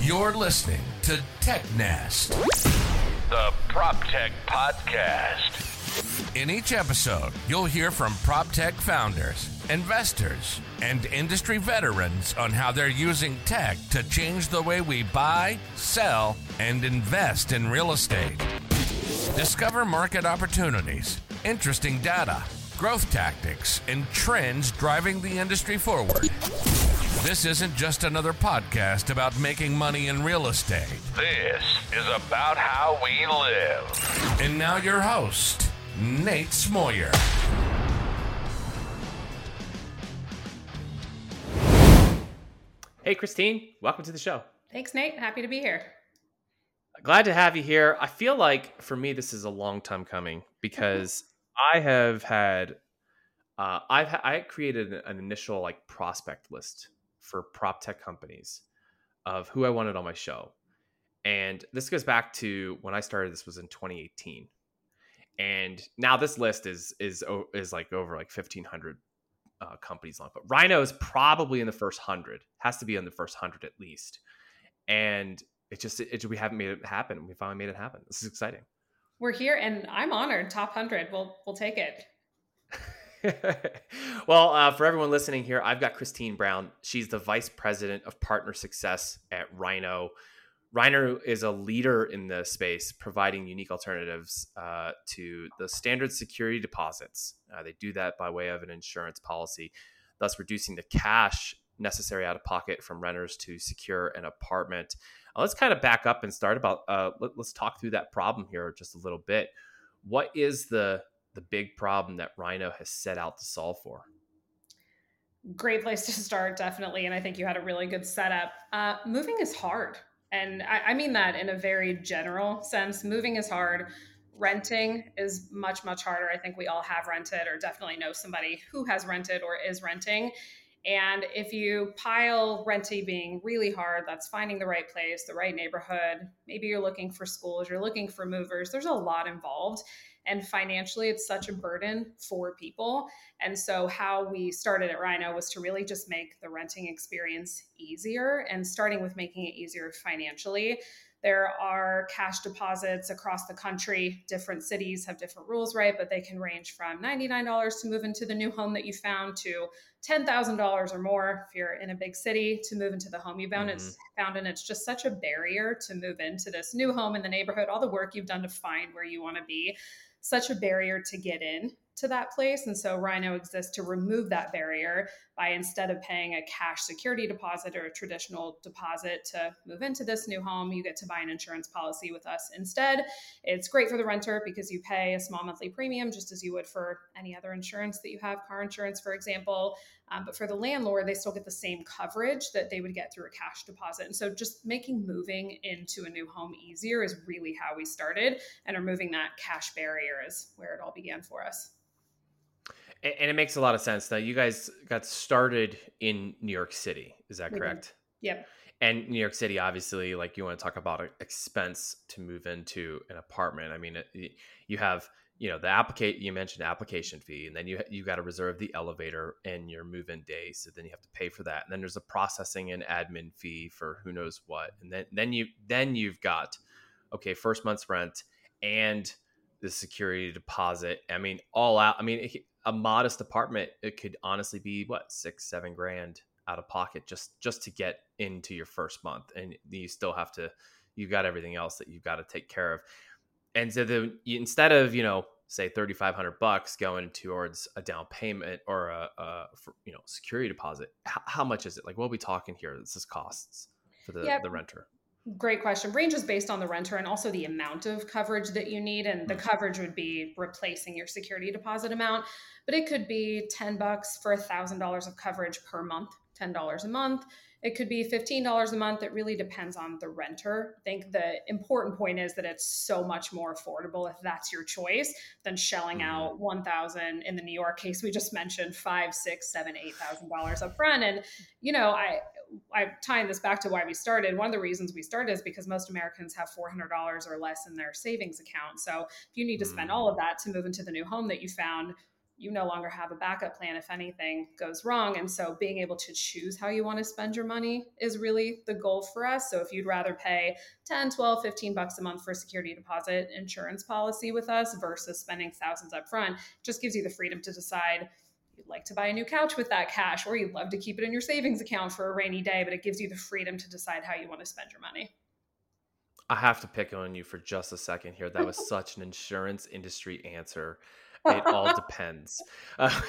You're listening to Tech Nest, the Prop Tech Podcast. In each episode, you'll hear from prop tech founders, investors, and industry veterans on how they're using tech to change the way we buy, sell, and invest in real estate. Discover market opportunities, interesting data, growth tactics, and trends driving the industry forward. This isn't just another podcast about making money in real estate. This is about how we live. And now, your host, Nate Smoyer. Hey, Cristine, welcome to the show. Thanks, Nate. Happy to be here. Glad to have you here. I feel like for me, this is a long time coming because I have had, uh, I've ha- I created an initial like prospect list for prop tech companies of who I wanted on my show, and this goes back to when I started. This was in 2018, and now this list is is is like over like 1500 uh, companies long but rhino is probably in the first 100 has to be in the first 100 at least. And it just it, we haven't made it happen. We finally made it happen. This is exciting. We're here and i'm honored top 100 we'll we'll take it well uh, for everyone listening here i've got cristine brown she's the vice president of partner success at rhino Rhino is a leader in the space, providing unique alternatives uh, to the standard security deposits. Uh, they do that by way of an insurance policy, thus reducing the cash necessary out of pocket from renters to secure an apartment. Uh, let's kind of back up and start about. Uh, let, us talk through that problem here just a little bit. What is the the big problem that Rhino has set out to solve for? Great place to start, definitely. And I think you had a really good setup. Uh, moving is hard and I, I mean that in a very general sense. Moving is hard. Renting is much, much harder. I think we all have rented or definitely know somebody who has rented or is renting. And if you pile renting being really hard, that's finding the right place, the right neighborhood. Maybe you're looking for schools, you're looking for movers. There's a lot involved. And financially, it's such a burden for people. And so, how we started at Rhino was to really just make the renting experience easier and starting with making it easier financially. There are cash deposits across the country. Different cities have different rules, right? But they can range from $99 to move into the new home that you found to $10,000 or more if you're in a big city to move into the home you found. Mm-hmm. It's found, and it's just such a barrier to move into this new home in the neighborhood, all the work you've done to find where you want to be such a barrier to get in to that place. And so Rhino exists to remove that barrier by instead of paying a cash security deposit or a traditional deposit to move into this new home, you get to buy an insurance policy with us instead. It's great for the renter because you pay a small monthly premium just as you would for any other insurance that you have, car insurance, for example. Um, but for the landlord, they still get the same coverage that they would get through a cash deposit. And so just making moving into a new home easier is really how we started. And removing that cash barrier is where it all began for us and it makes a lot of sense. Now, you guys got started in New York City. Is that correct? Yep. And New York City, obviously, like you want to talk about expense to move into an apartment. I mean, it, you have, you know, the applicate. You mentioned application fee, and then you you got to reserve the elevator and your move-in day. So then you have to pay for that, and then there's a processing and admin fee for who knows what, and then then you then you've got, okay, first month's rent and the security deposit. I mean, all out. I mean, a modest apartment, it could honestly be what six, seven grand out of pocket just just to get into your first month, and you still have to. You've got everything else that you've got to take care of, and so the instead of you know say 3500 bucks going towards a down payment or a, a for, you know security deposit how, how, much is it? Like what are we talking here? This is costs for the, the renter Great question. Range is based on the renter and also the amount of coverage that you need. And the mm. coverage would be replacing your security deposit amount, but it could be 10 bucks for a thousand dollars of coverage per month, $10 a month. It could be $15 a month. It really depends on the renter. I think the important point is that it's so much more affordable if that's your choice than shelling mm-hmm. out 1000 in the New York case we just mentioned, five, six, seven, eight thousand dollars up front. And, you know, I I'm tying this back to why we started. One of the reasons we started is because most Americans have $400 or less in their savings account. So if you need to spend all of mm. that to move into the new home that you found, you no longer have a backup plan if anything goes wrong. And so being able to choose how you want to spend your money is really the goal for us. So if you'd rather pay 10, 12, 15 bucks a month for a security deposit insurance policy with us versus spending thousands up front, just gives you the freedom to decide you'd like to buy a new couch with that cash or you'd love to keep it in your savings account for a rainy day, but it gives you the freedom to decide how you want to spend your money. I have to pick on you for just a second here. That was such an insurance industry answer. It all depends. Uh,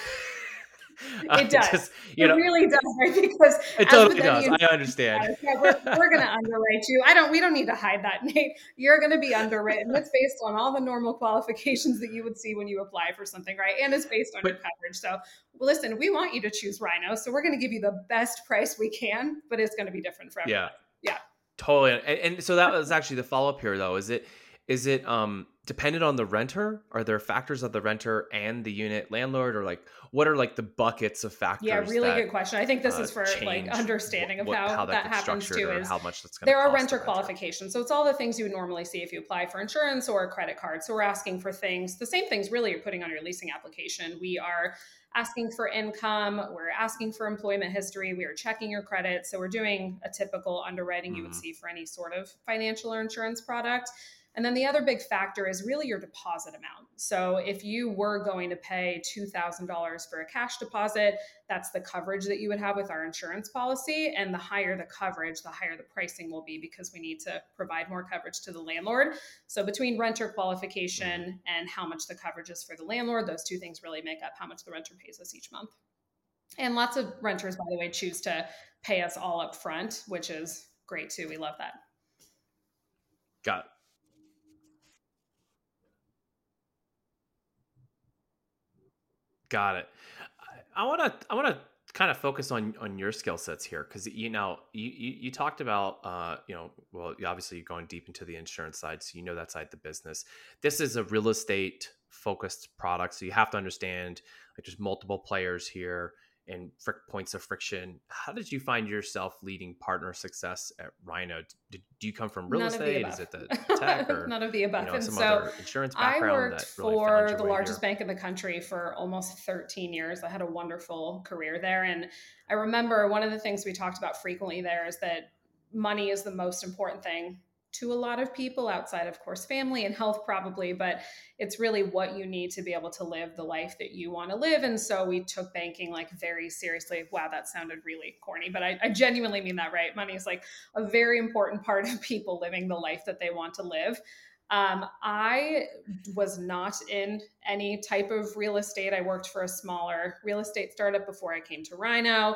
it does. Just, it know, really does, right? Because it totally does. I understand. Yeah, we're, we're going to underwrite you. I don't. We don't need to hide that, Nate. You're going to be underwritten. It's based on all the normal qualifications that you would see when you apply for something, right? And it's based on but, your coverage. So, well, listen, we want you to choose Rhino, so we're going to give you the best price we can, but it's going to be different for everyone. Yeah. Yeah. Totally. And, and so that was actually the follow up here, though. Is it is it um dependent on the renter? Are there factors of the renter and the unit landlord, or like what are like the buckets of factors? Yeah, really that, good question. I think this uh, is for like understanding of what, how, how, that, that happens too. Is how much that's going there are renter qualifications, so it's all the things you would normally see if you apply for insurance or a credit card. So we're asking for things, the same things really you're putting on your leasing application. We are asking for income, we're asking for employment history, we are checking your credit. So we're doing a typical underwriting mm-hmm. you would mm-hmm. see for any sort of financial or insurance product. And then the other big factor is really your deposit amount. So if you were going to pay $2,000 for a cash deposit, that's the coverage that you would have with our insurance policy. And the higher the coverage, the higher the pricing will be because we need to provide more coverage to the landlord. So between renter qualification mm-hmm. and how much the coverage is for the landlord, those two things really make up how much the renter pays us each month. And lots of renters, by the way, choose to pay us all up front, which is great too. We love that. Got it. Got it. I want to I want to kind of focus on on your skill sets here because you know you, you, you talked about uh you know well obviously you're going deep into the insurance side so you know that side of the business this is a real estate focused product so you have to understand like there's multiple players here and fric- points of friction. How did you find yourself leading partner success at Rhino? Did, do you come from real None estate? Is it the tech or none of the above? You know, and so insurance background I worked really for the largest here? bank in the country for almost 13 years. I had a wonderful career there, and I remember one of the things we talked about frequently there is that money is the most important thing to a lot of people outside of course family and health probably but it's really what you need to be able to live the life that you want to live and so we took banking like very seriously wow that sounded really corny but I, I genuinely mean that right money is like a very important part of people living the life that they want to live um, I was not in any type of real estate. I worked for a smaller real estate startup before I came to Rhino.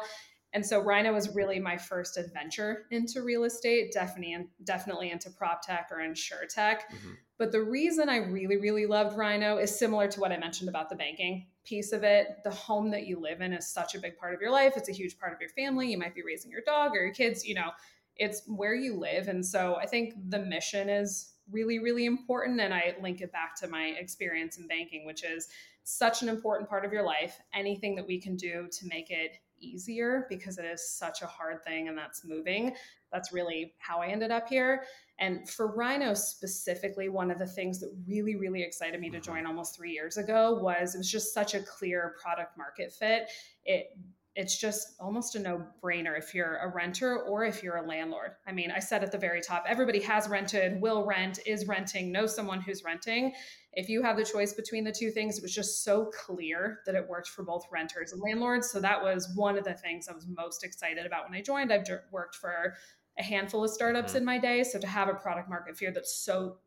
And so Rhino was really my first adventure into real estate, definitely definitely into prop tech or insure tech. Mm-hmm. But the reason I really, really loved Rhino is similar to what I mentioned about the banking piece of it. The home that you live in is such a big part of your life. It's a huge part of your family. You might be raising your dog or your kids, you know, it's where you live. And so I think the mission is really, really important. And I link it back to my experience in banking, which is such an important part of your life. Anything that we can do to make it easier because it is such a hard thing and that's moving. That's really how I ended up here. And for Rhino specifically, one of the things that really, really excited me to mm-hmm. join almost three years ago was it was just such a clear product market fit. It it's just almost a no brainer if you're a renter or if you're a landlord. I mean, I said at the very top, everybody has rented, will rent, is renting, knows someone who's renting. If you have the choice between the two things, it was just so clear that it worked for both renters and landlords. So that was one of the things I was most excited about when I joined. I've worked for a handful of startups mm-hmm. in my day. So to have a product market fear that's so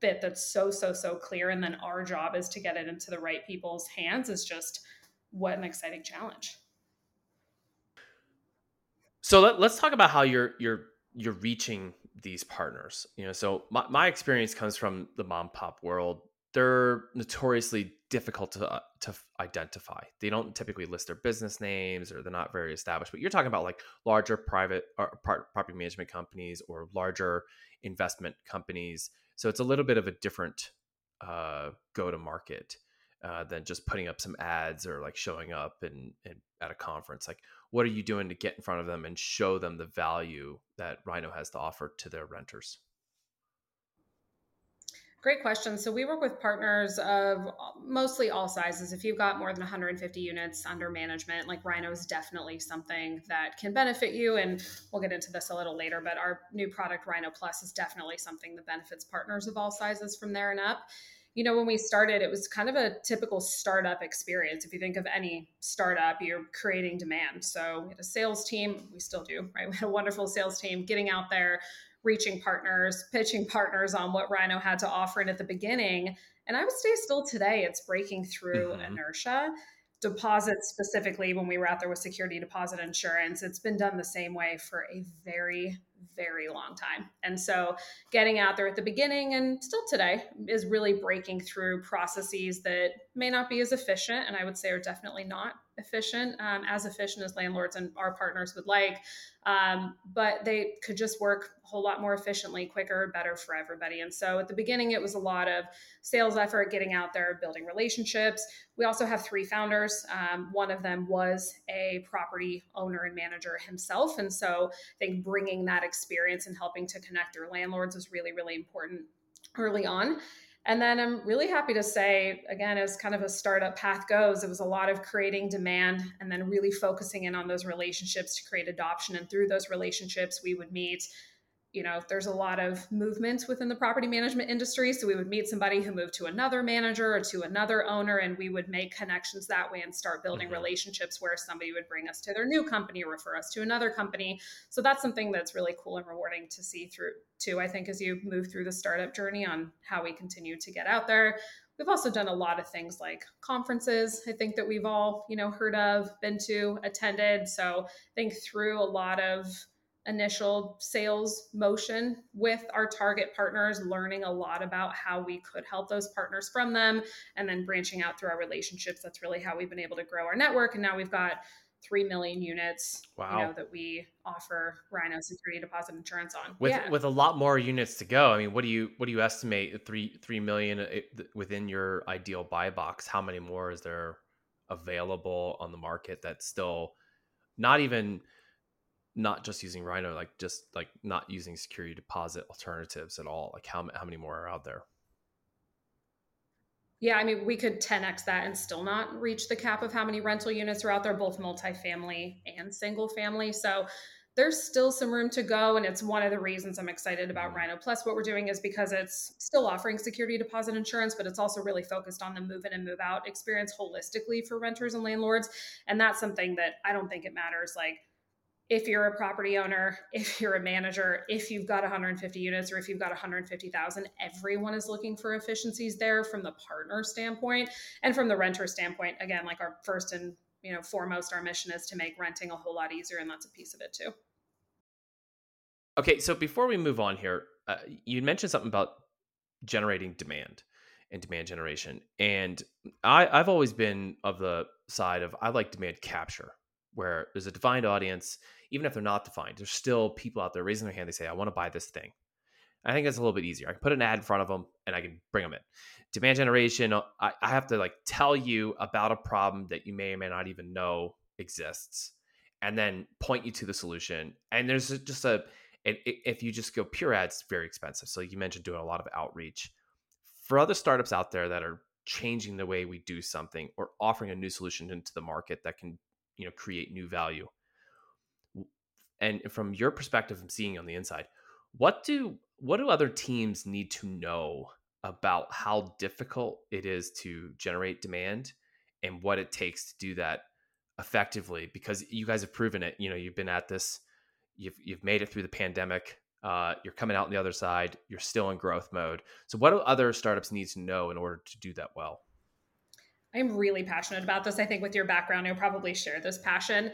fit that's so, so, so clear. And then our job is to get it into the right people's hands is just what an exciting challenge. So let, us talk about how you're you're you're reaching these partners. You know, so my, my experience comes from the mom pop world. They're notoriously difficult to uh, to identify. They don't typically list their business names or they're not very established. But you're talking about like larger private or property management companies or larger investment companies. So it's a little bit of a different uh, go to market uh, than just putting up some ads or like showing up and, and at a conference. Like, what are you doing to get in front of them and show them the value that Rhino has to offer to their renters? Great question. So we work with partners of mostly all sizes. If you've got more than 150 units under management, like Rhino is definitely something that can benefit you. And we'll get into this a little later, but our new product, Rhino Plus, is definitely something that benefits partners of all sizes from there and up. You know, when we started, it was kind of a typical startup experience. If you think of any startup, you're creating demand. So we had a sales team, we still do, right? We had a wonderful sales team getting out there, reaching partners, pitching partners on what Rhino had to offer. And at the beginning, and I would say still today, it's breaking through mm-hmm. inertia. Deposits specifically, when we were out there with security deposit insurance, it's been done the same way for a very, very long time. And so getting out there at the beginning and still today is really breaking through processes that may not be as efficient. And I would say are definitely not efficient, um, as efficient as landlords and our partners would like. Um, but they could just work a whole lot more efficiently, quicker, better for everybody. And so at the beginning, it was a lot of sales effort, getting out there, building relationships. We also have three founders. Um, one of them was a property owner and manager himself. And so I think bringing that experience and helping to connect their landlords was really, really important early on. And then I'm really happy to say, again, as kind of a startup path goes, it was a lot of creating demand and then really focusing in on those relationships to create adoption. And through those relationships, we would meet you know, there's a lot of movement within the property management industry. So we would meet somebody who moved to another manager or to another owner, and we would make connections that way and start building mm-hmm. relationships where somebody would bring us to their new company or refer us to another company. So that's something that's really cool and rewarding to see through too, I think, as you move through the startup journey on how we continue to get out there. We've also done a lot of things like conferences, I think that we've all, you know, heard of, been to, attended. So I think through a lot of initial sales motion with our target partners, learning a lot about how we could help those partners from them, and then branching out through our relationships. That's really how we've been able to grow our network. And now we've got three million units wow. you know that we offer rhino security deposit insurance on with yeah. with a lot more units to go i mean what do you what do you estimate three three million uh, within your ideal buy box how many more is there available on the market that's still not even not just using Rhino, like just like not using security deposit alternatives at all? Like how how many more are out there? Yeah, I mean, we could 10x that and still not reach the cap of how many rental units are out there, both multifamily and single family. So there's still some room to go. And it's one of the reasons I'm excited about mm-hmm. Rhino Plus. What we're doing is because it's still offering security deposit insurance, but it's also really focused on the move in and move out experience holistically for renters and landlords. And that's something that I don't think it matters. Like, if you're a property owner, if you're a manager, if you've got 150 units or if you've got 150,000, everyone is looking for efficiencies there from the partner standpoint and from the renter standpoint. Again, like our first and you know foremost, our mission is to make renting a whole lot easier, and that's a piece of it too. Okay, so before we move on here, uh, you mentioned something about generating demand and demand generation, and I, I've always been of the side of I like demand capture where there's a defined audience, even if they're not defined, there's still people out there raising their hand. They say, I want to buy this thing. I think that's a little bit easier. I can put an ad in front of them and I can bring them in. Demand generation, uh, I, I have to like tell you about a problem that you may or may not even know exists and then point you to the solution. And there's just a, if you just go pure ads, it's very expensive. So you mentioned doing a lot of outreach. For other startups out there that are changing the way we do something or offering a new solution into the market that can you know create new value. And from your perspective from seeing on the inside what do what do other teams need to know about how difficult it is to generate demand and what it takes to do that effectively? Because you guys have proven it. You know you've been at this you've you've made it through the pandemic uh, you're coming out on the other side you're still in growth mode. So what do other startups need to know in order to do that well I'm really passionate about this. I think with your background, you'll probably share this passion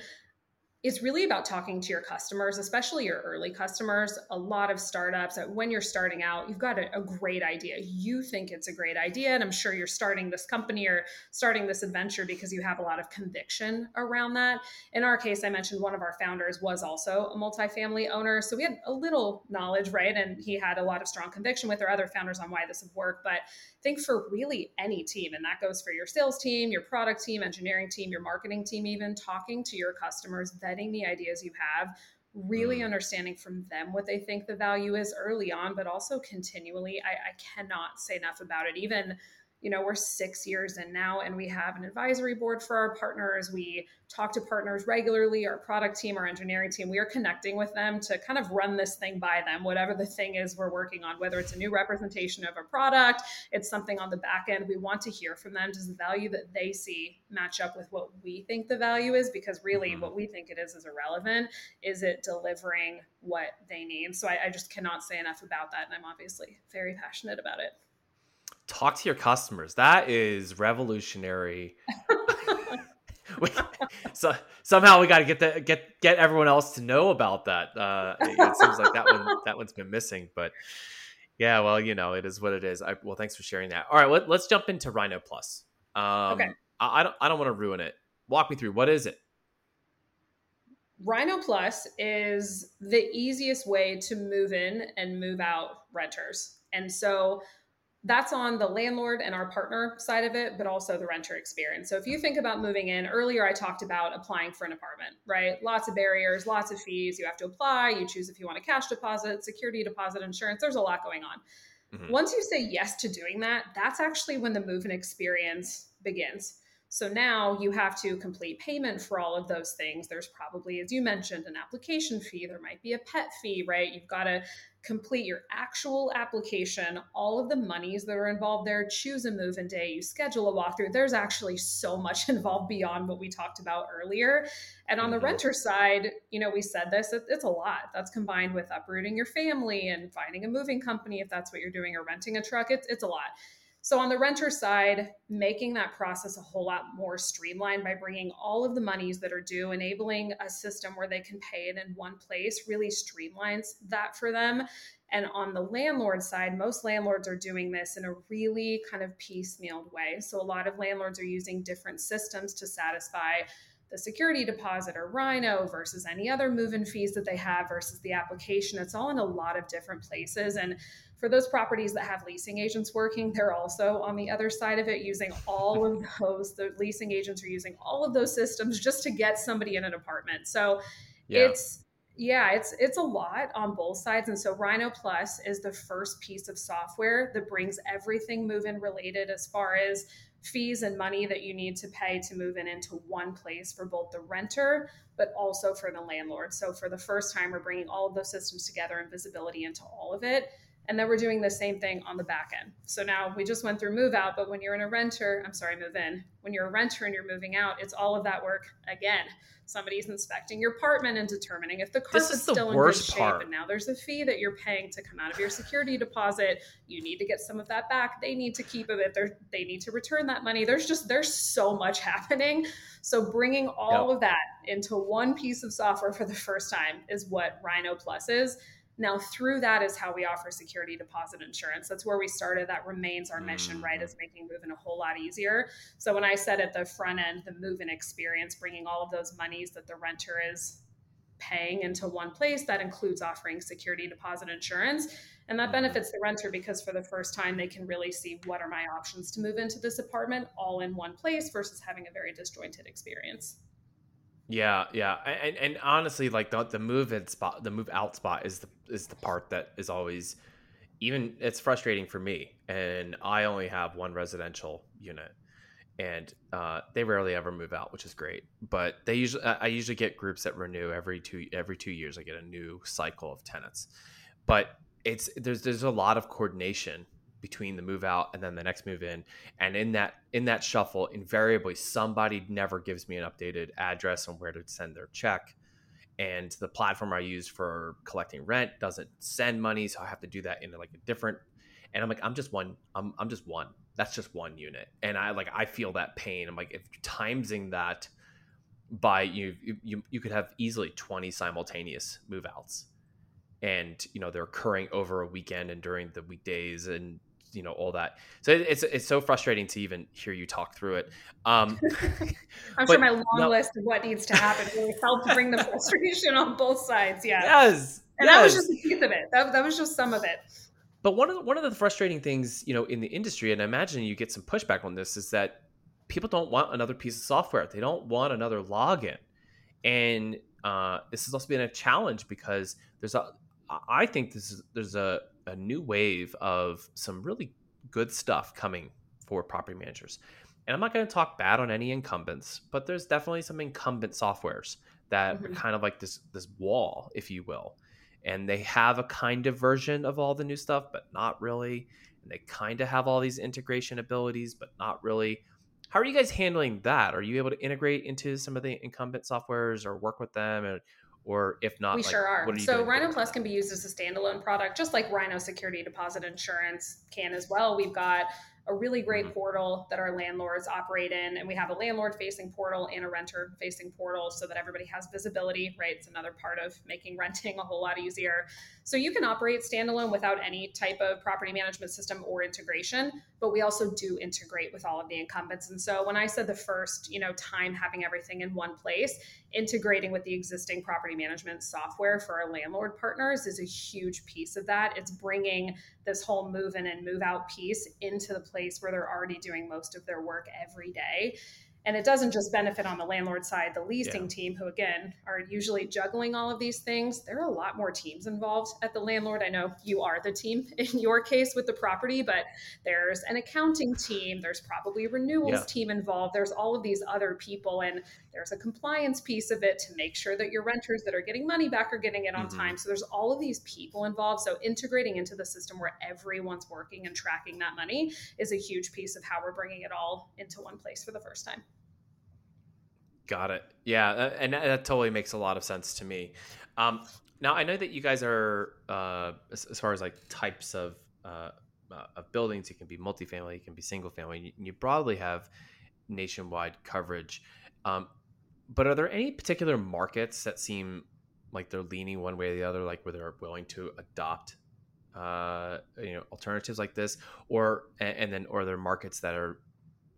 It's really about talking to your customers, especially your early customers. A lot of startups, uh, when you're starting out, you've got a, a, great idea. You think it's a great idea. And I'm sure you're starting this company or starting this adventure because you have a lot of conviction around that. In our case, I mentioned one of our founders was also a multifamily owner. So we had a little knowledge, right? And he had a lot of strong conviction with our other founders on why this would work. But think for really any team, and that goes for your sales team, your product team, engineering team, your marketing team, even talking to your customers, vetting the ideas you have really mm. understanding from them what they think the value is early on, but also continually. I, I cannot say enough about it. Even you know, we're six years in now and we have an advisory board for our partners. We talk to partners regularly, our product team, our engineering team. We are connecting with them to kind of run this thing by them, whatever the thing is we're working on, whether it's a new representation of a product, it's something on the back end. We want to hear from them. Does the value that they see match up with what we think the value is? Because really, mm-hmm. what we think it is is irrelevant. Is it delivering what they need? So I, I just cannot say enough about that. And I'm obviously very passionate about it talk to your customers. That is revolutionary. so somehow we got to get the get get everyone else to know about that. Uh, it seems like that one that one's been missing, but yeah, well, you know, it is what it is. I, well, thanks for sharing that. All right, let, us jump into Rhino Plus. Um, okay. I, I don't I don't want to ruin it. Walk me through. What is it? Rhino Plus is the easiest way to move in and move out renters. And so that's on the landlord and our partner side of it, but also the renter experience. So if you think about moving in, earlier I talked about applying for an apartment, right? Lots of barriers, lots of fees. You have to apply, you choose if you want a cash deposit, security deposit, insurance. There's a lot going on. Mm-hmm. Once you say yes to doing that, that's actually when the move in experience begins. So now you have to complete payment for all of those things. There's probably, as you mentioned, an application fee. There might be a pet fee, right? You've got to complete your actual application, all of the monies that are involved there, choose a move in day, you schedule a walkthrough. There's actually so much involved beyond what we talked about earlier. And on the mm-hmm. renter side, you know, we said this, it's a lot. That's combined with uprooting your family and finding a moving company if that's what you're doing or renting a truck. It's, it's a lot. So, on the renter side, making that process a whole lot more streamlined by bringing all of the monies that are due, enabling a system where they can pay it in one place really streamlines that for them. And on the landlord side, most landlords are doing this in a really kind of piecemealed way. So, a lot of landlords are using different systems to satisfy the security deposit or Rhino versus any other move in fees that they have versus the application. It's all in a lot of different places. And for those properties that have leasing agents working, they're also on the other side of it using all of those. The leasing agents are using all of those systems just to get somebody in an apartment. So yeah. it's yeah, it's it's a lot on both sides. And so Rhino Plus is the first piece of software that brings everything move in related as far as fees and money that you need to pay to move in into one place for both the renter but also for the landlord. So for the first time, we're bringing all of those systems together and visibility into all of it. And then we're doing the same thing on the back end. So now we just went through move out, but when you're in a renter, I'm sorry, move in. When you're a renter and you're moving out, it's all of that work again somebody's inspecting your apartment and determining if the carpet's still in good shape part. and now there's a fee that you're paying to come out of your security deposit you need to get some of that back they need to keep of it They're, they need to return that money there's just there's so much happening so bringing all yep. of that into one piece of software for the first time is what rhino plus is now, through that is how we offer security deposit insurance. That's where we started. That remains our mission, right? Mm-hmm. Is making moving a whole lot easier. So, when I said at the front end, the move in experience, bringing all of those monies that the renter is paying into one place, that includes offering security deposit insurance. And that mm-hmm. benefits the renter because for the first time, they can really see what are my options to move into this apartment all in one place versus having a very disjointed experience. Yeah, yeah, and and honestly, like the the move in spot, the move out spot is the is the part that is always even it's frustrating for me, and I only have one residential unit, and uh, they rarely ever move out, which is great. But they usually I usually get groups that renew every two every two years. I get a new cycle of tenants, but it's there's there's a lot of coordination between the move out and then the next move in. And in that in that shuffle invariably somebody never gives me an updated address on where to send their check. And the platform i use for collecting rent doesn't send money so i have to do that in like a different and i'm like i'm just one i'm, I'm just one. That's just one unit. And i like i feel that pain. I'm like if timesing that by you you you could have easily 20 simultaneous move outs. And you know they're occurring over a weekend and during the weekdays and you know all that. So it's it's so frustrating to even hear you talk through it. Um i'm sure my long no. list of what needs to happen really helped bring the frustration on both sides yeah. Yes and yes. that was just a piece of it. That, that was just some of it. But one of the, one of the frustrating things you know in the industry and i imagine you get some pushback on this is that people don't want another piece of software. They don't want another login. And uh, this has also been a challenge because there's a I think this is there's a, a new wave of some really good stuff coming for property managers. And I'm not going to talk bad on any incumbents, but there's definitely some incumbent softwares that mm-hmm. are kind of like this this wall, if you will. And they have a kind of version of all the new stuff, but not really. And they kind of have all these integration abilities, but not really. How are you guys handling that? Are you able to integrate into some of the incumbent softwares or work with them? And or if not, we like, sure are. so Rhino Plus can be used as a standalone product, just like Rhino Security Deposit Insurance can as well. We've got a really great mm-hmm. portal that our landlords operate in. And we have a landlord facing portal and a renter facing portal so that everybody has visibility, right? It's another part of making renting a whole lot easier. So you can operate standalone without any type of property management system or integration, but we also do integrate with all of the incumbents. And so when I said the first, you know, time having everything in one place, integrating with the existing property management software for our landlord partners is a huge piece of that. It's bringing this whole move in and move out piece into the place where they're already doing most of their work every day and it doesn't just benefit on the landlord side the leasing yeah. team who again are usually juggling all of these things there are a lot more teams involved at the landlord i know you are the team in your case with the property but there's an accounting team there's probably a renewals yeah. team involved there's all of these other people and there's a compliance piece of it to make sure that your renters that are getting money back are getting it on mm-hmm. time so there's all of these people involved so integrating into the system where everyone's working and tracking that money is a huge piece of how we're bringing it all into one place for the first time Got it. Yeah, and that totally makes a lot of sense to me. Um, now I know that you guys are, uh, as, as, far as like types of uh, uh, of buildings, it can be multifamily, it can be single family. You, you broadly have nationwide coverage. Um, but are there any particular markets that seem like they're leaning one way or the other, like where they're willing to adopt, uh, you know, alternatives like this, or and, and then or are there markets that are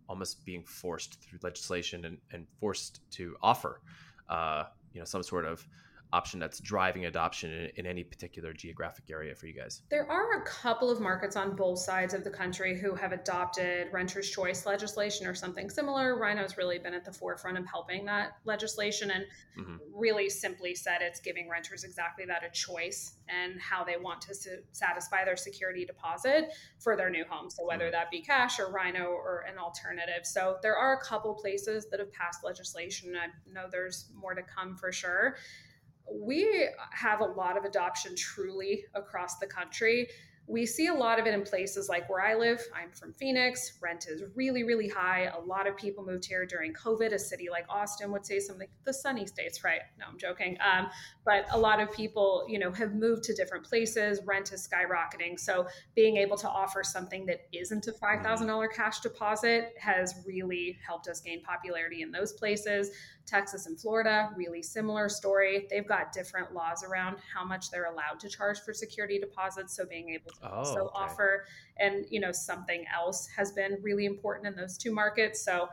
almost being forced through legislation and, and forced to offer, uh, you know, some sort of option that's driving adoption in, in, any particular geographic area for you guys? There are a couple of markets on both sides of the country who have adopted renter's choice legislation or something similar. Rhino's really been at the forefront of helping that legislation and mm-hmm. really simply said it's giving renters exactly that a choice and how they want to su- satisfy their security deposit for their new home. So whether mm-hmm. that be cash or Rhino or an alternative. So there are a couple places that have passed legislation. I know there's more to come for sure we have a lot of adoption truly across the country. We see a lot of it in places like where I live. I'm from Phoenix. Rent is really, really high. A lot of people moved here during COVID. A city like Austin would say something, like the sunny states, right? No, I'm joking. Um, but a lot of people, you know, have moved to different places. Rent is skyrocketing. So being able to offer something that isn't a $5,000 cash deposit has really helped us gain popularity in those places. Texas and Florida, really similar story. They've got different laws around how much they're allowed to charge for security deposits. So being able to oh, also okay. offer and you know something else has been really important in those two markets. So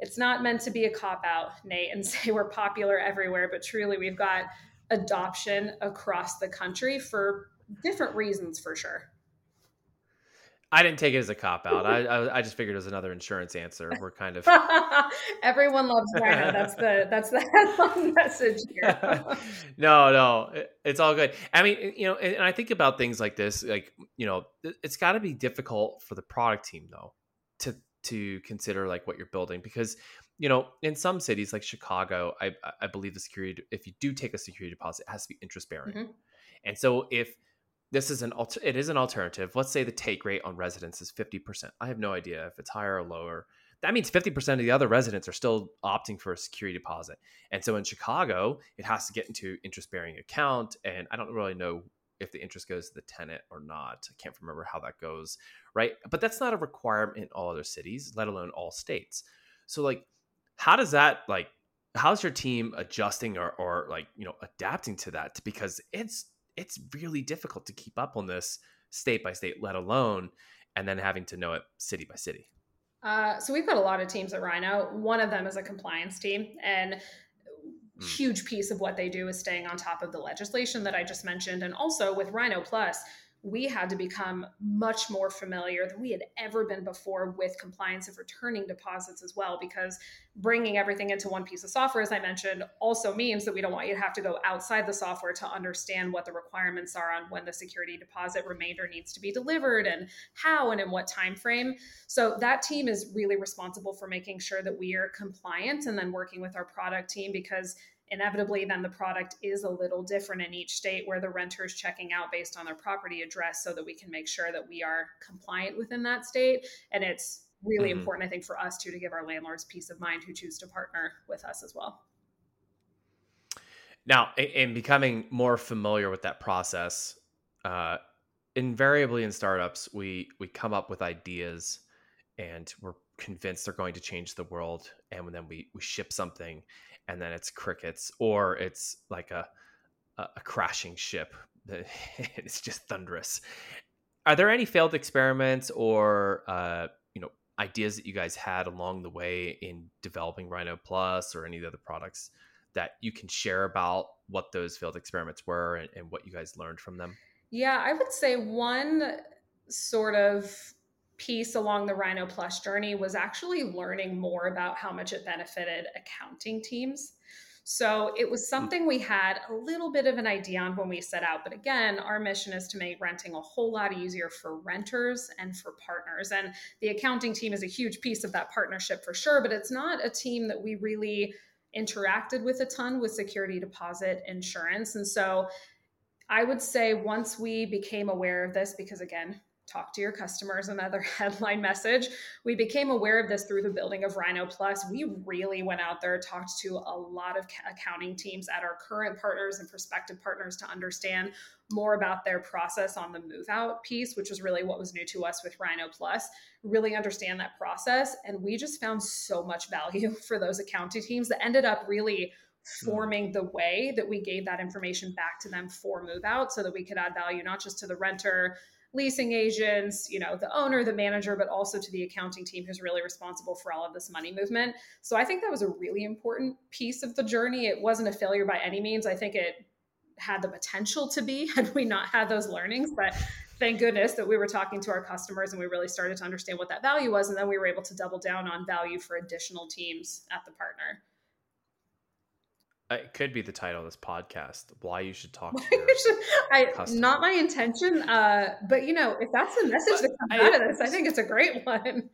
it's not meant to be a cop out, Nate, and say we're popular everywhere, but truly we've got adoption across the country for different reasons for sure. I didn't take it as a cop out. I, I, I just figured it was another insurance answer. We're kind of everyone loves Rhino. That's the that's the headline message here. no, no, it's all good. I mean, you know, and I think about things like this. Like, you know, it's got to be difficult for the product team though to to consider like what you're building because you know in some cities like Chicago, I I believe the security if you do take a security deposit, it has to be interest bearing, mm-hmm. and so if this is an alter- it is an alternative. Let's say the take rate on residents is 50%. I have no idea if it's higher or lower. That means 50% of the other residents are still opting for a security deposit. And so in Chicago, it has to get into interest bearing account and I don't really know if the interest goes to the tenant or not. I can't remember how that goes, right? But that's not a requirement in all other cities, let alone all states. So like how does that like how's your team adjusting or, or like you know adapting to that because it's it's really difficult to keep up on this state by state, let alone and then having to know it city by city. Uh, so we've got a lot of teams at Rhino. One of them is a compliance team, and mm. huge piece of what they do is staying on top of the legislation that I just mentioned. And also with Rhino Plus, we had to become much more familiar than we had ever been before with compliance of returning deposits as well because bringing everything into one piece of software as i mentioned also means that we don't want you to have to go outside the software to understand what the requirements are on when the security deposit remainder needs to be delivered and how and in what time frame so that team is really responsible for making sure that we are compliant and then working with our product team because inevitably then the product is a little different in each state where the renter is checking out based on their property address so that we can make sure that we are compliant within that state. And it's really mm-hmm. important i think for us too to give our landlords peace of mind who choose to partner with us as well. Now in becoming more familiar with that process uh, invariably in startups we we come up with ideas and we're convinced they're going to change the world. And then we we ship something and then it's crickets or it's like a a, crashing ship it's just thunderous. Are there any failed experiments or uh, you know ideas that you guys had along the way in developing rhino plus or any of the other products that you can share about what those failed experiments were and, and what you guys learned from them? Yeah i would say one sort of piece along the Rhino Plus journey was actually learning more about how much it benefited accounting teams. So it was hmm. something we had a little bit of an idea on when we set out. But again, our mission is to make renting a whole lot easier for renters and for partners. And the accounting team is a huge piece of that partnership for sure, but it's not a team that we really interacted with a ton with security deposit insurance. And so I would say once we became aware of this, because again, talk to your customers another headline message. We became aware of this through the building of rhino plus. We really went out there talked to a lot of accounting teams at our current partners and prospective partners to understand more about their process on the move out piece which was really what was new to us with rhino plus really understand that process. And we just found so much value for those accounting teams that ended up really hmm. forming the way that we gave that information back to them for move out so that we could add value not just to the renter leasing agents, you know, the owner, the manager, but also to the accounting team who's really responsible for all of this money movement. So I think that was a really important piece of the journey. It wasn't a failure by any means. I think it had the potential to be had we not had those learnings, but thank goodness that we were talking to our customers and we really started to understand what that value was and then we were able to double down on value for additional teams at the partner. It could be the title of this podcast. Why you should talk to your I, Not my intention, uh, but you know, if that's the message that comes I, out of this, I think it's a great one.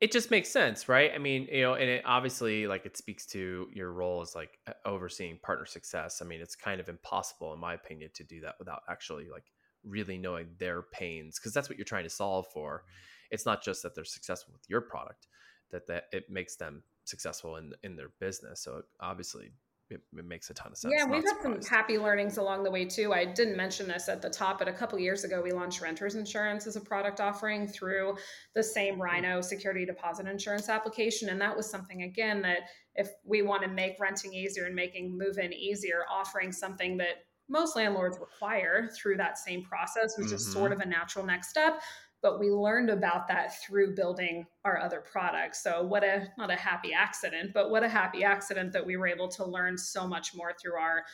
It just makes sense, right? I mean, you know, and it obviously like it speaks to your role as like overseeing partner success. I mean, it's kind of impossible, in my opinion, to do that without actually like really knowing their pains because that's what you're trying to solve for. It's not just that they're successful with your product, that that it makes them successful in in their business. So obviously it, it, makes a ton of sense. Yeah, we've had some happy learnings along the way too. I didn't mention this at the top, but a couple years ago, we launched renters insurance as a product offering through the same mm-hmm. Rhino security deposit insurance application. And that was something, again, that if we want to make renting easier and making move in easier, offering something that most landlords require through that same process which mm-hmm. sort of a natural next step but we learned about that through building our other products. So what a not a happy accident, but what a happy accident that we were able to learn so much more through our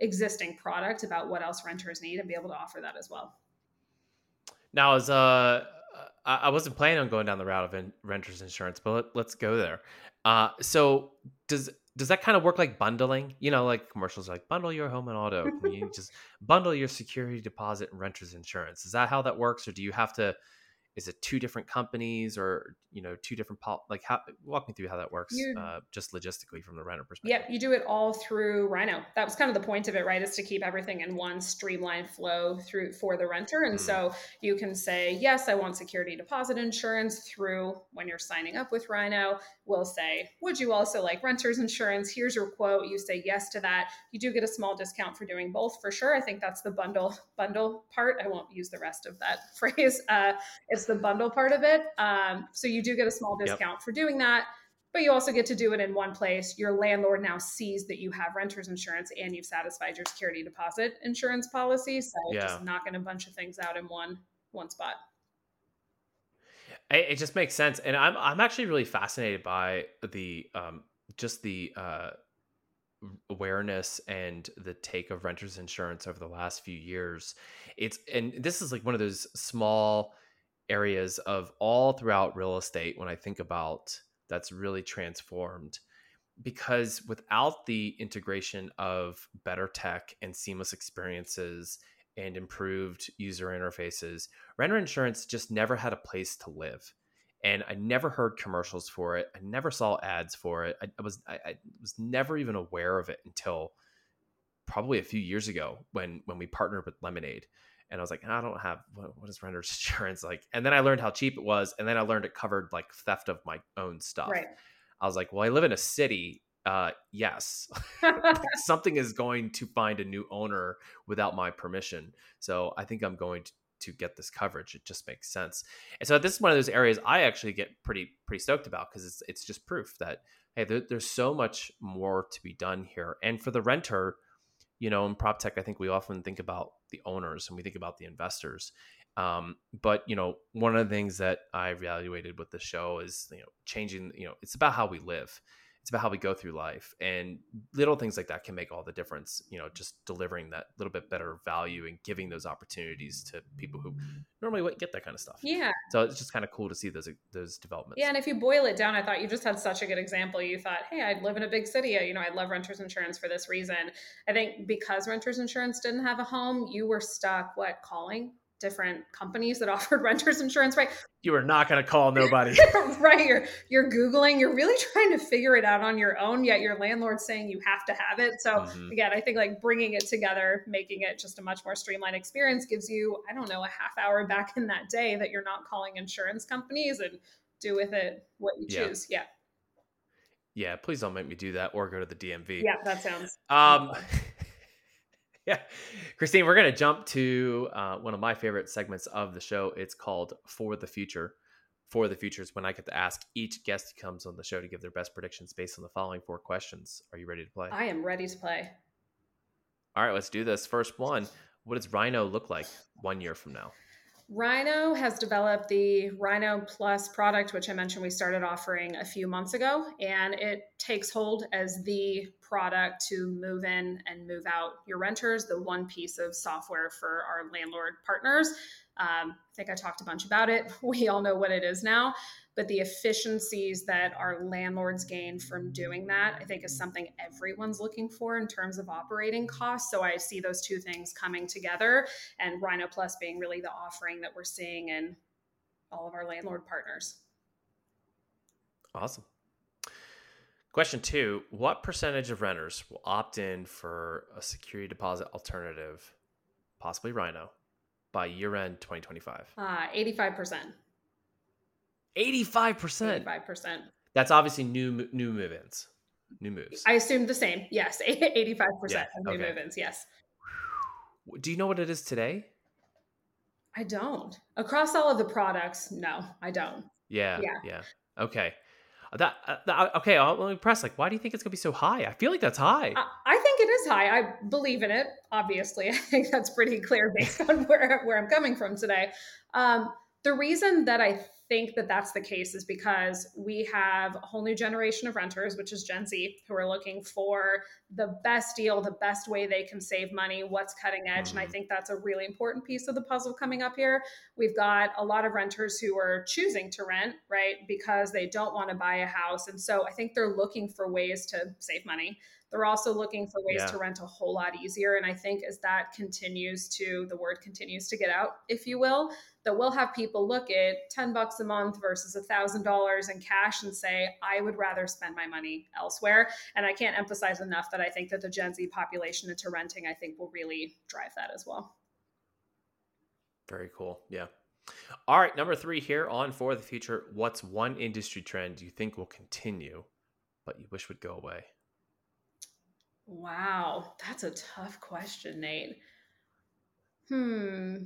existing product about what else renters need and be able to offer that as well. Now, as uh, I wasn't planning on going down the route of in- renters insurance, but let, us go there. Uh, so does does that kind of work like bundling? You know, like commercials like bundle your home and auto. Can you just bundle your security deposit and renters insurance. Is that how that works, or do you have to is it two different companies or you know two different pol- like how walk me through how that works uh, just logistically from the renter perspective. Yeah you do it all through rhino. That was kind of the point of it right is to keep everything in one streamlined flow through for the renter. And mm. so you can say yes i want security deposit insurance through when you're signing up with rhino we'll say would you also like renters insurance? Here's your quote. You say yes to that. You do get a small discount for doing both for sure. I think that's the bundle bundle part. I won't use the rest of that phrase. Uh, it's the bundle part of it. Um, so you do get a small discount yep. for doing that, but you also get to do it in one place. Your landlord now sees that you have renter's insurance and you've satisfied your security deposit insurance policy. So yeah. just knocking a bunch of things out in one one spot. It just makes sense, and I'm I'm actually really fascinated by the um, just the uh, awareness and the take of renters insurance over the last few years it's and this is like one of those small areas of all throughout real estate when i think about that's really transformed because without the integration of better tech and seamless experiences and improved user interfaces renter insurance just never had a place to live and I never heard commercials for it. I never saw ads for it. I, I was I, I, was never even aware of it until probably a few years ago when when we partnered with Lemonade. And I was like, I don't have what, what is renter's insurance like? And then I learned how cheap it was, and then I learned it covered like theft of my own stuff. Right. I was like, well, I live in a city. Uh, yes, something is going to find a new owner without my permission. So I think I'm going to to get this coverage. It just makes sense. And so this is one of those areas I actually get pretty pretty stoked about because it's it's just proof that hey, there, there's so much more to be done here. And for the renter, you know, in prop tech, I think we often think about the owners and we think about the investors. Um, but you know, one of the things that I evaluated with the show is you know changing. You know, it's about how we live it's about how we go through life and little things like that can make all the difference you know just delivering that little bit better value and giving those opportunities to people who normally wouldn't get that kind of stuff. Yeah. So it's just kind of cool to see those those developments. Yeah and if you boil it down i thought you just had such a good example. You thought hey I'd live in a big city you know i love renters insurance for this reason. I think because renters insurance didn't have a home you were stuck what calling different companies that offered renters insurance, right? You are not going to call nobody. right. You're, you're Googling, you're really trying to figure it out on your own, yet your landlord's saying you have to have it. So, mm-hmm. again, I think like bringing it together, making it just a much more streamlined experience gives you, I don't know, a half hour back in that day that you're not calling insurance companies and do with it what you choose. Yeah. Yeah. Please don't make me do that or go to the DMV. Yeah, that sounds. Um, yeah. Cristine, we're going to jump to uh, one of my favorite segments of the show. It's called For the Future. For the Future is when I get to ask each guest who comes on the show to give their best predictions based on the following four questions. Are you ready to play? I am ready to play. All right, let's do this. First one What does Rhino look like one year from now? Rhino has developed the Rhino Plus product, which I mentioned we started offering a few months ago, and it takes hold as the product to move in and move out your renters, the one piece of software for our landlord partners. Um, I think I talked a bunch about it. We all know what it is now, but the efficiencies that our landlords gain from doing that, I think, is something everyone's looking for in terms of operating costs. So I see those two things coming together, and Rhino Plus being really the offering that we're seeing in all of our landlord partners. Awesome. Question two What percentage of renters will opt in for a security deposit alternative, possibly Rhino, by year end 2025? Uh, 85%. 85%. 85%. That's obviously new new move ins, new moves. I assumed the same. Yes. 85% yeah, of new okay. move ins. Yes. Do you know what it is today? I don't. Across all of the products, no, I don't. Yeah. Yeah. Yeah. Okay. That, uh, that okay. I'll, let me press. Like, why do you think it's gonna be so high? I feel like that's high. I, I think it is high. I believe in it. Obviously, I think that's pretty clear based on where where I'm coming from today. Um, the reason that I think that that's the case is because we have a whole new generation of renters, which is Gen Z, who are looking for the best deal, the best way they can save money, what's cutting edge. Mm-hmm. And I mm-hmm. think that's a really important piece of the puzzle coming up here. We've got a lot of renters who are choosing to rent, right, because they don't want to buy a house. And so I think they're looking for ways to save money. They're also looking for ways yeah. to rent a whole lot easier. And I think as that continues to, the word continues to get out, if you will, that we'll have people look at 10 bucks a month versus a thousand dollars in cash and say, I would rather spend my money elsewhere. And I can't emphasize enough that I think that the Gen Z population into renting, I think will really drive that as well. Very cool. Yeah. All right. Number three here on For the Future. What's one industry trend you think will continue, but you wish would go away? Wow. That's a tough question, Nate. Hmm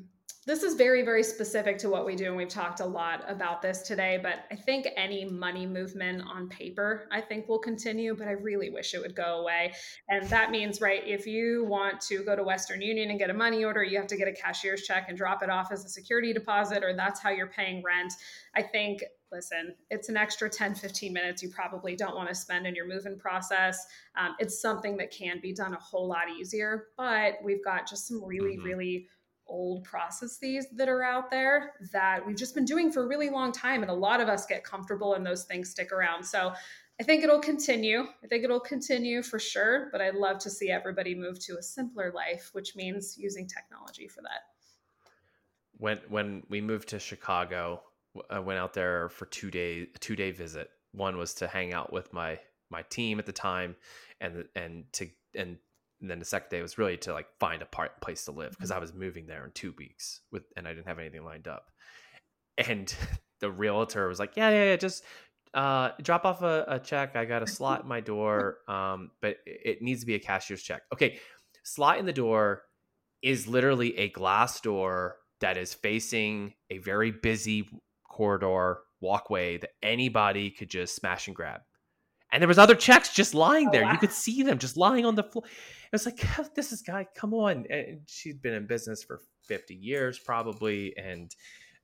this is very, very specific to what we do. And we've talked a lot about this today, but I think any money movement on paper, I think will continue, but I really wish it would go away. And that means, right, if you want to go to Western Union and get a money order, you have to get a cashier's check and drop it off as a security deposit, or that's how you're paying rent. I think listen, it's an extra 10, 15 minutes you probably don't want to spend in your moving process. Um, it's something that can be done a whole lot easier, but we've got just some really, mm-hmm. really old processes that are out there that we've just been doing for a really long time. And a lot of us get comfortable and those things stick around. So I think it'll continue. I think it'll continue for sure. But I'd love to see everybody move to a simpler life, which means using technology for that. When when we moved to Chicago, I went out there for two days, two day visit. One was to hang out with my my team at the time, and and to and and then the second day was really to like find a part place to live because mm-hmm. I was moving there in two weeks with and I didn't have anything lined up. And the realtor was like, "Yeah, yeah, yeah, just uh, drop off a, a, check. I got a slot in my door, um, but it needs to be a cashier's check." Okay, slot in the door is literally a glass door that is facing a very busy corridor walkway that anybody could just smash and grab and there was other checks just lying oh, there. Oh, wow. You could see them just lying on the floor. It was like, this is guy, come on. And she'd been in business for 50 years probably. And,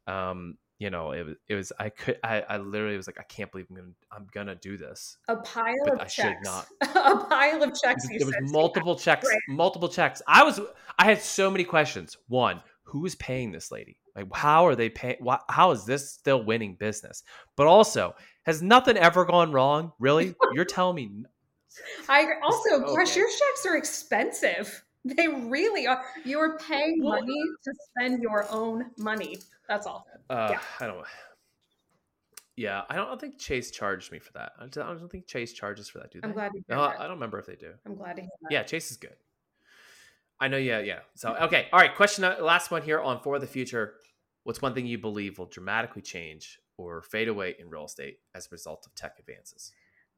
um, you know, it was, it was, I could, I, I literally was like, I can't believe I'm going to, I'm going to do this. A pile of checks. I checks. not. a pile of checks. There was multiple checks, right. multiple checks. I was, I had so many questions. One, who is paying this lady? Like, how are they paying? How is this still winning business? But also, has nothing ever gone wrong? Really? You're telling me? I also okay. cashier checks are expensive. They really are. You're paying well, money to spend your own money. That's all. Uh, yeah. I don't. Yeah, I don't think Chase charged me for that. I don't think Chase charges for that, do they? I'm glad. No, I don't remember if they do. I'm glad to hear that. Yeah, Chase is good. I know. Yeah, yeah. So okay, all right. Question uh, last one here on for the future. What's one thing you believe will dramatically change or fade away in real estate as a result of tech advances?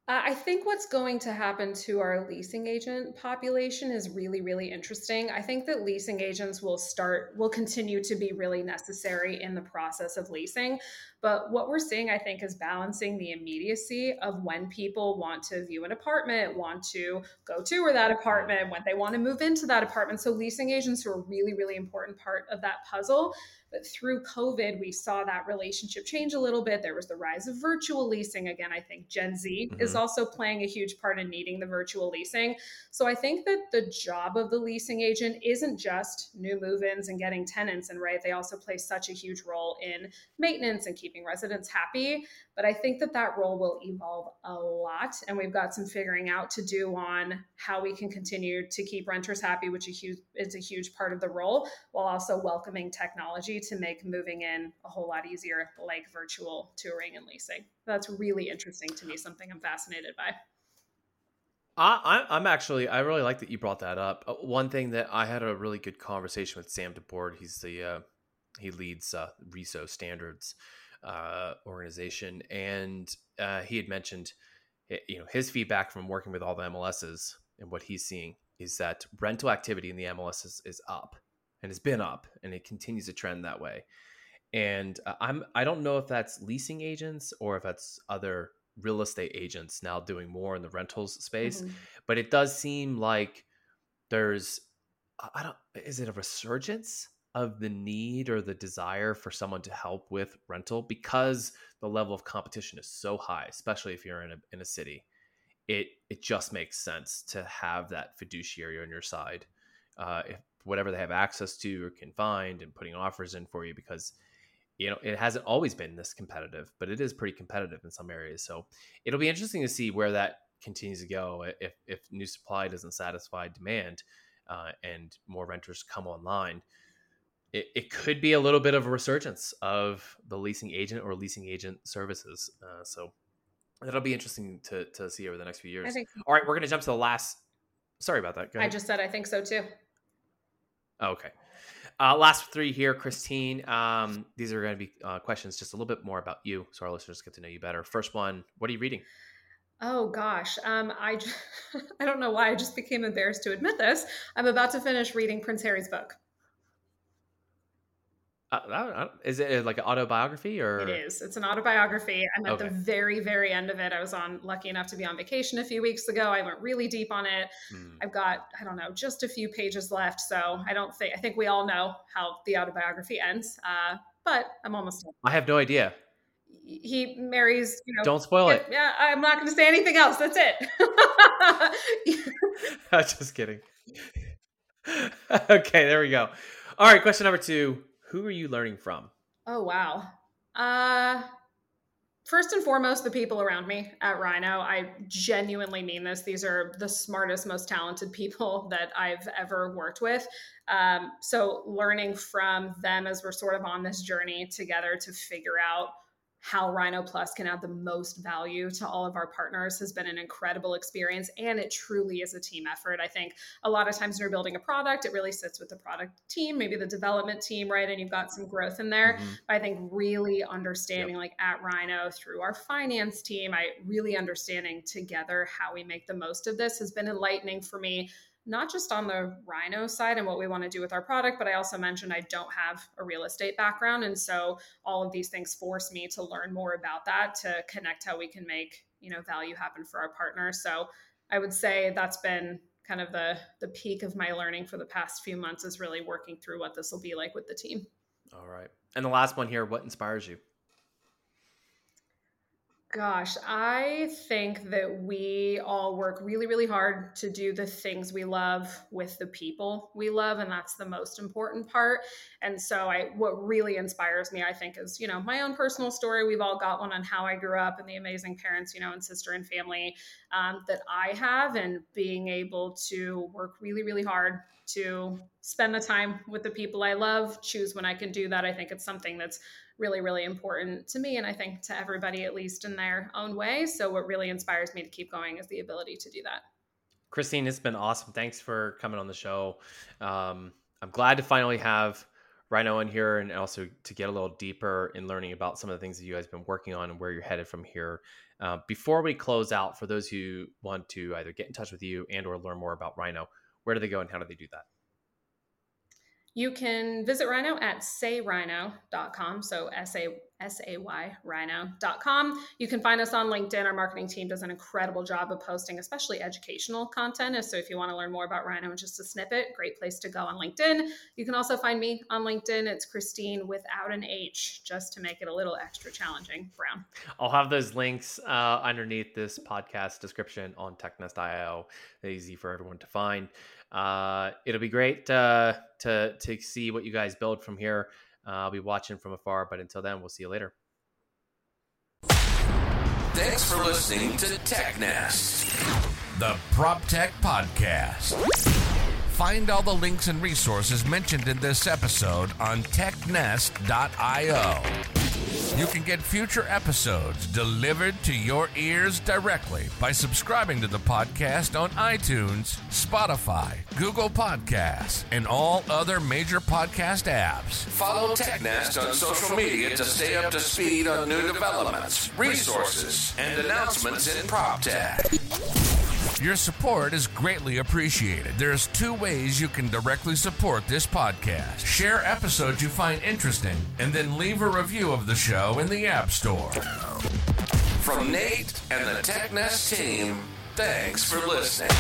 Uh, I think what's going to happen to our leasing agent population is really, really interesting. I think that leasing agents will start, will continue to be really necessary in the process of leasing. But what we're seeing, I think, is balancing the immediacy of when people want to view an apartment, want to go tour that apartment, when they want to move into that apartment. So leasing agents are a really, really important part of that puzzle. But through COVID, we saw that relationship change a little bit. There was the rise of virtual leasing. Again, I think Gen Z mm-hmm. is also playing a huge part in needing the virtual leasing. So I think that the job of the leasing agent isn't just new move ins and getting tenants. And right, they also play such a huge role in maintenance and keeping residents happy. But I think that that role will evolve a lot. And we've got some figuring out to do on how we can continue to keep renters happy, which is a huge, is a huge part of the role, while also welcoming technology to make moving in a whole lot easier, like virtual touring and leasing. That's really interesting to me, something I'm fascinated by. I, I'm actually, I really like that you brought that up. Uh, one thing that I had a really good conversation with Sam DeBord. He's the, uh, he leads uh, RESO standards uh, organization, and uh, he had mentioned, you know, his feedback from working with all the MLSs and what he's seeing is that rental activity in the MLS is, is up and has been up, and it continues to trend that way. And uh, I'm I don't know if that's leasing agents or if that's other real estate agents now doing more in the rentals space, mm-hmm. but it does seem like there's I don't is it a resurgence of the need or the desire for someone to help with rental because the level of competition is so high, especially if you're in a in a city. It it just makes sense to have that fiduciary on your side, uh, if whatever they have access to or can find, and putting offers in for you because you know it hasn't always been this competitive, but it is pretty competitive in some areas. So it'll be interesting to see where that continues to go if if new supply doesn't satisfy demand uh, and more renters come online it, it could be a little bit of a resurgence of the leasing agent or leasing agent services. Uh, so that'll be interesting to, to see over the next few years. Think, All right, we're going to jump to the last. Sorry about that. I just said I think so too. Okay. Uh, last three here, Cristine. Um, these are going to be uh, questions just a little bit more about you, so our listeners get to know you better. First one, what are you reading? Oh gosh, um, I I don't know why I just became embarrassed to admit this. I'm about to finish reading Prince Harry's book. Uh, is it like an autobiography or? It is. It's an autobiography. I'm at okay. the very, very end of it. I was on lucky enough to be on vacation a few weeks ago. I went really deep on it. Mm. I've got I don't know just a few pages left, so I don't think I think we all know how the autobiography ends. Uh, but I'm almost done. I have no idea. He marries. You know, don't spoil it. Yeah, I'm not going to say anything else. That's it. just kidding. okay, there we go. All right, question number two who are you learning from? Oh wow. Uh first and foremost the people around me at Rhino. I genuinely mean this. These are the smartest, most talented people that I've ever worked with. Um, so learning from them as we're sort of on this journey together to figure out how Rhino Plus can add the most value to all of our partners has been an incredible experience. And it truly is a team effort. I think a lot of times when you're building a product, it really sits with the product team, maybe the development team, right? And you've got some growth in there. Mm-hmm. But I think really understanding, yep. like at Rhino through our finance team, I really understanding together how we make the most of this has been enlightening for me not just on the Rhino side and what we want to do with our product, but I also mentioned I don't have a real estate background. And so all of these things force me to learn more about that to connect how we can make, you know, value happen for our partners. So I would say that's been kind of the the peak of my learning for the past few months is really working through what this will be like with the team. All right. And the last one here, what inspires you? Gosh, I think that we all work really, really hard to do the things we love with the people we love, and that's the most important part. And so, I what really inspires me, I think, is you know my own personal story. We've all got one on how I grew up and the amazing parents, you know, and sister and family um, that I have, and being able to work really, really hard to spend the time with the people I love, choose when I can do that. I think it's something that's really, really important to me. And I think to everybody, at least in their own way. So, what really inspires me to keep going is the ability to do that. Cristine, it's been awesome. Thanks for coming on the show. Um, I'm glad to finally have Rhino in here and also to get a little deeper in learning about some of the things that you guys have been working on and where you're headed from here. Uh, before we close out, for those who want to either get in touch with you and or learn more about Rhino, where do they go and how do they do that? You can visit Rhino at sayrhino.com. So S A S A Y rhino.com. You can find us on LinkedIn. Our marketing team does an incredible job of posting, especially educational content. So if you want to learn more about Rhino just a snippet, great place to go on LinkedIn. You can also find me on LinkedIn. It's Cristine without an H, just to make it a little extra challenging. Brown. I'll have those links uh, underneath this podcast description on TechNest.io. Easy for everyone to find. Uh, it'll be great uh, to to see what you guys build from here. Uh, I'll be watching from afar, but until then, we'll see you later. Thanks for listening to TechNest, the prop tech podcast. Find all the links and resources mentioned in this episode on technest.io. You can get future episodes delivered to your ears directly by subscribing to the podcast on iTunes, Spotify, Google Podcasts, and all other major podcast apps. Follow TechNest on social media to stay up to speed on new developments, resources, and announcements in prop tech. Your support is greatly appreciated. There's two ways you can directly support this podcast. Share episodes you find interesting, and then leave a review of the show in the App Store. From Nate and the TechNest team, thanks for listening.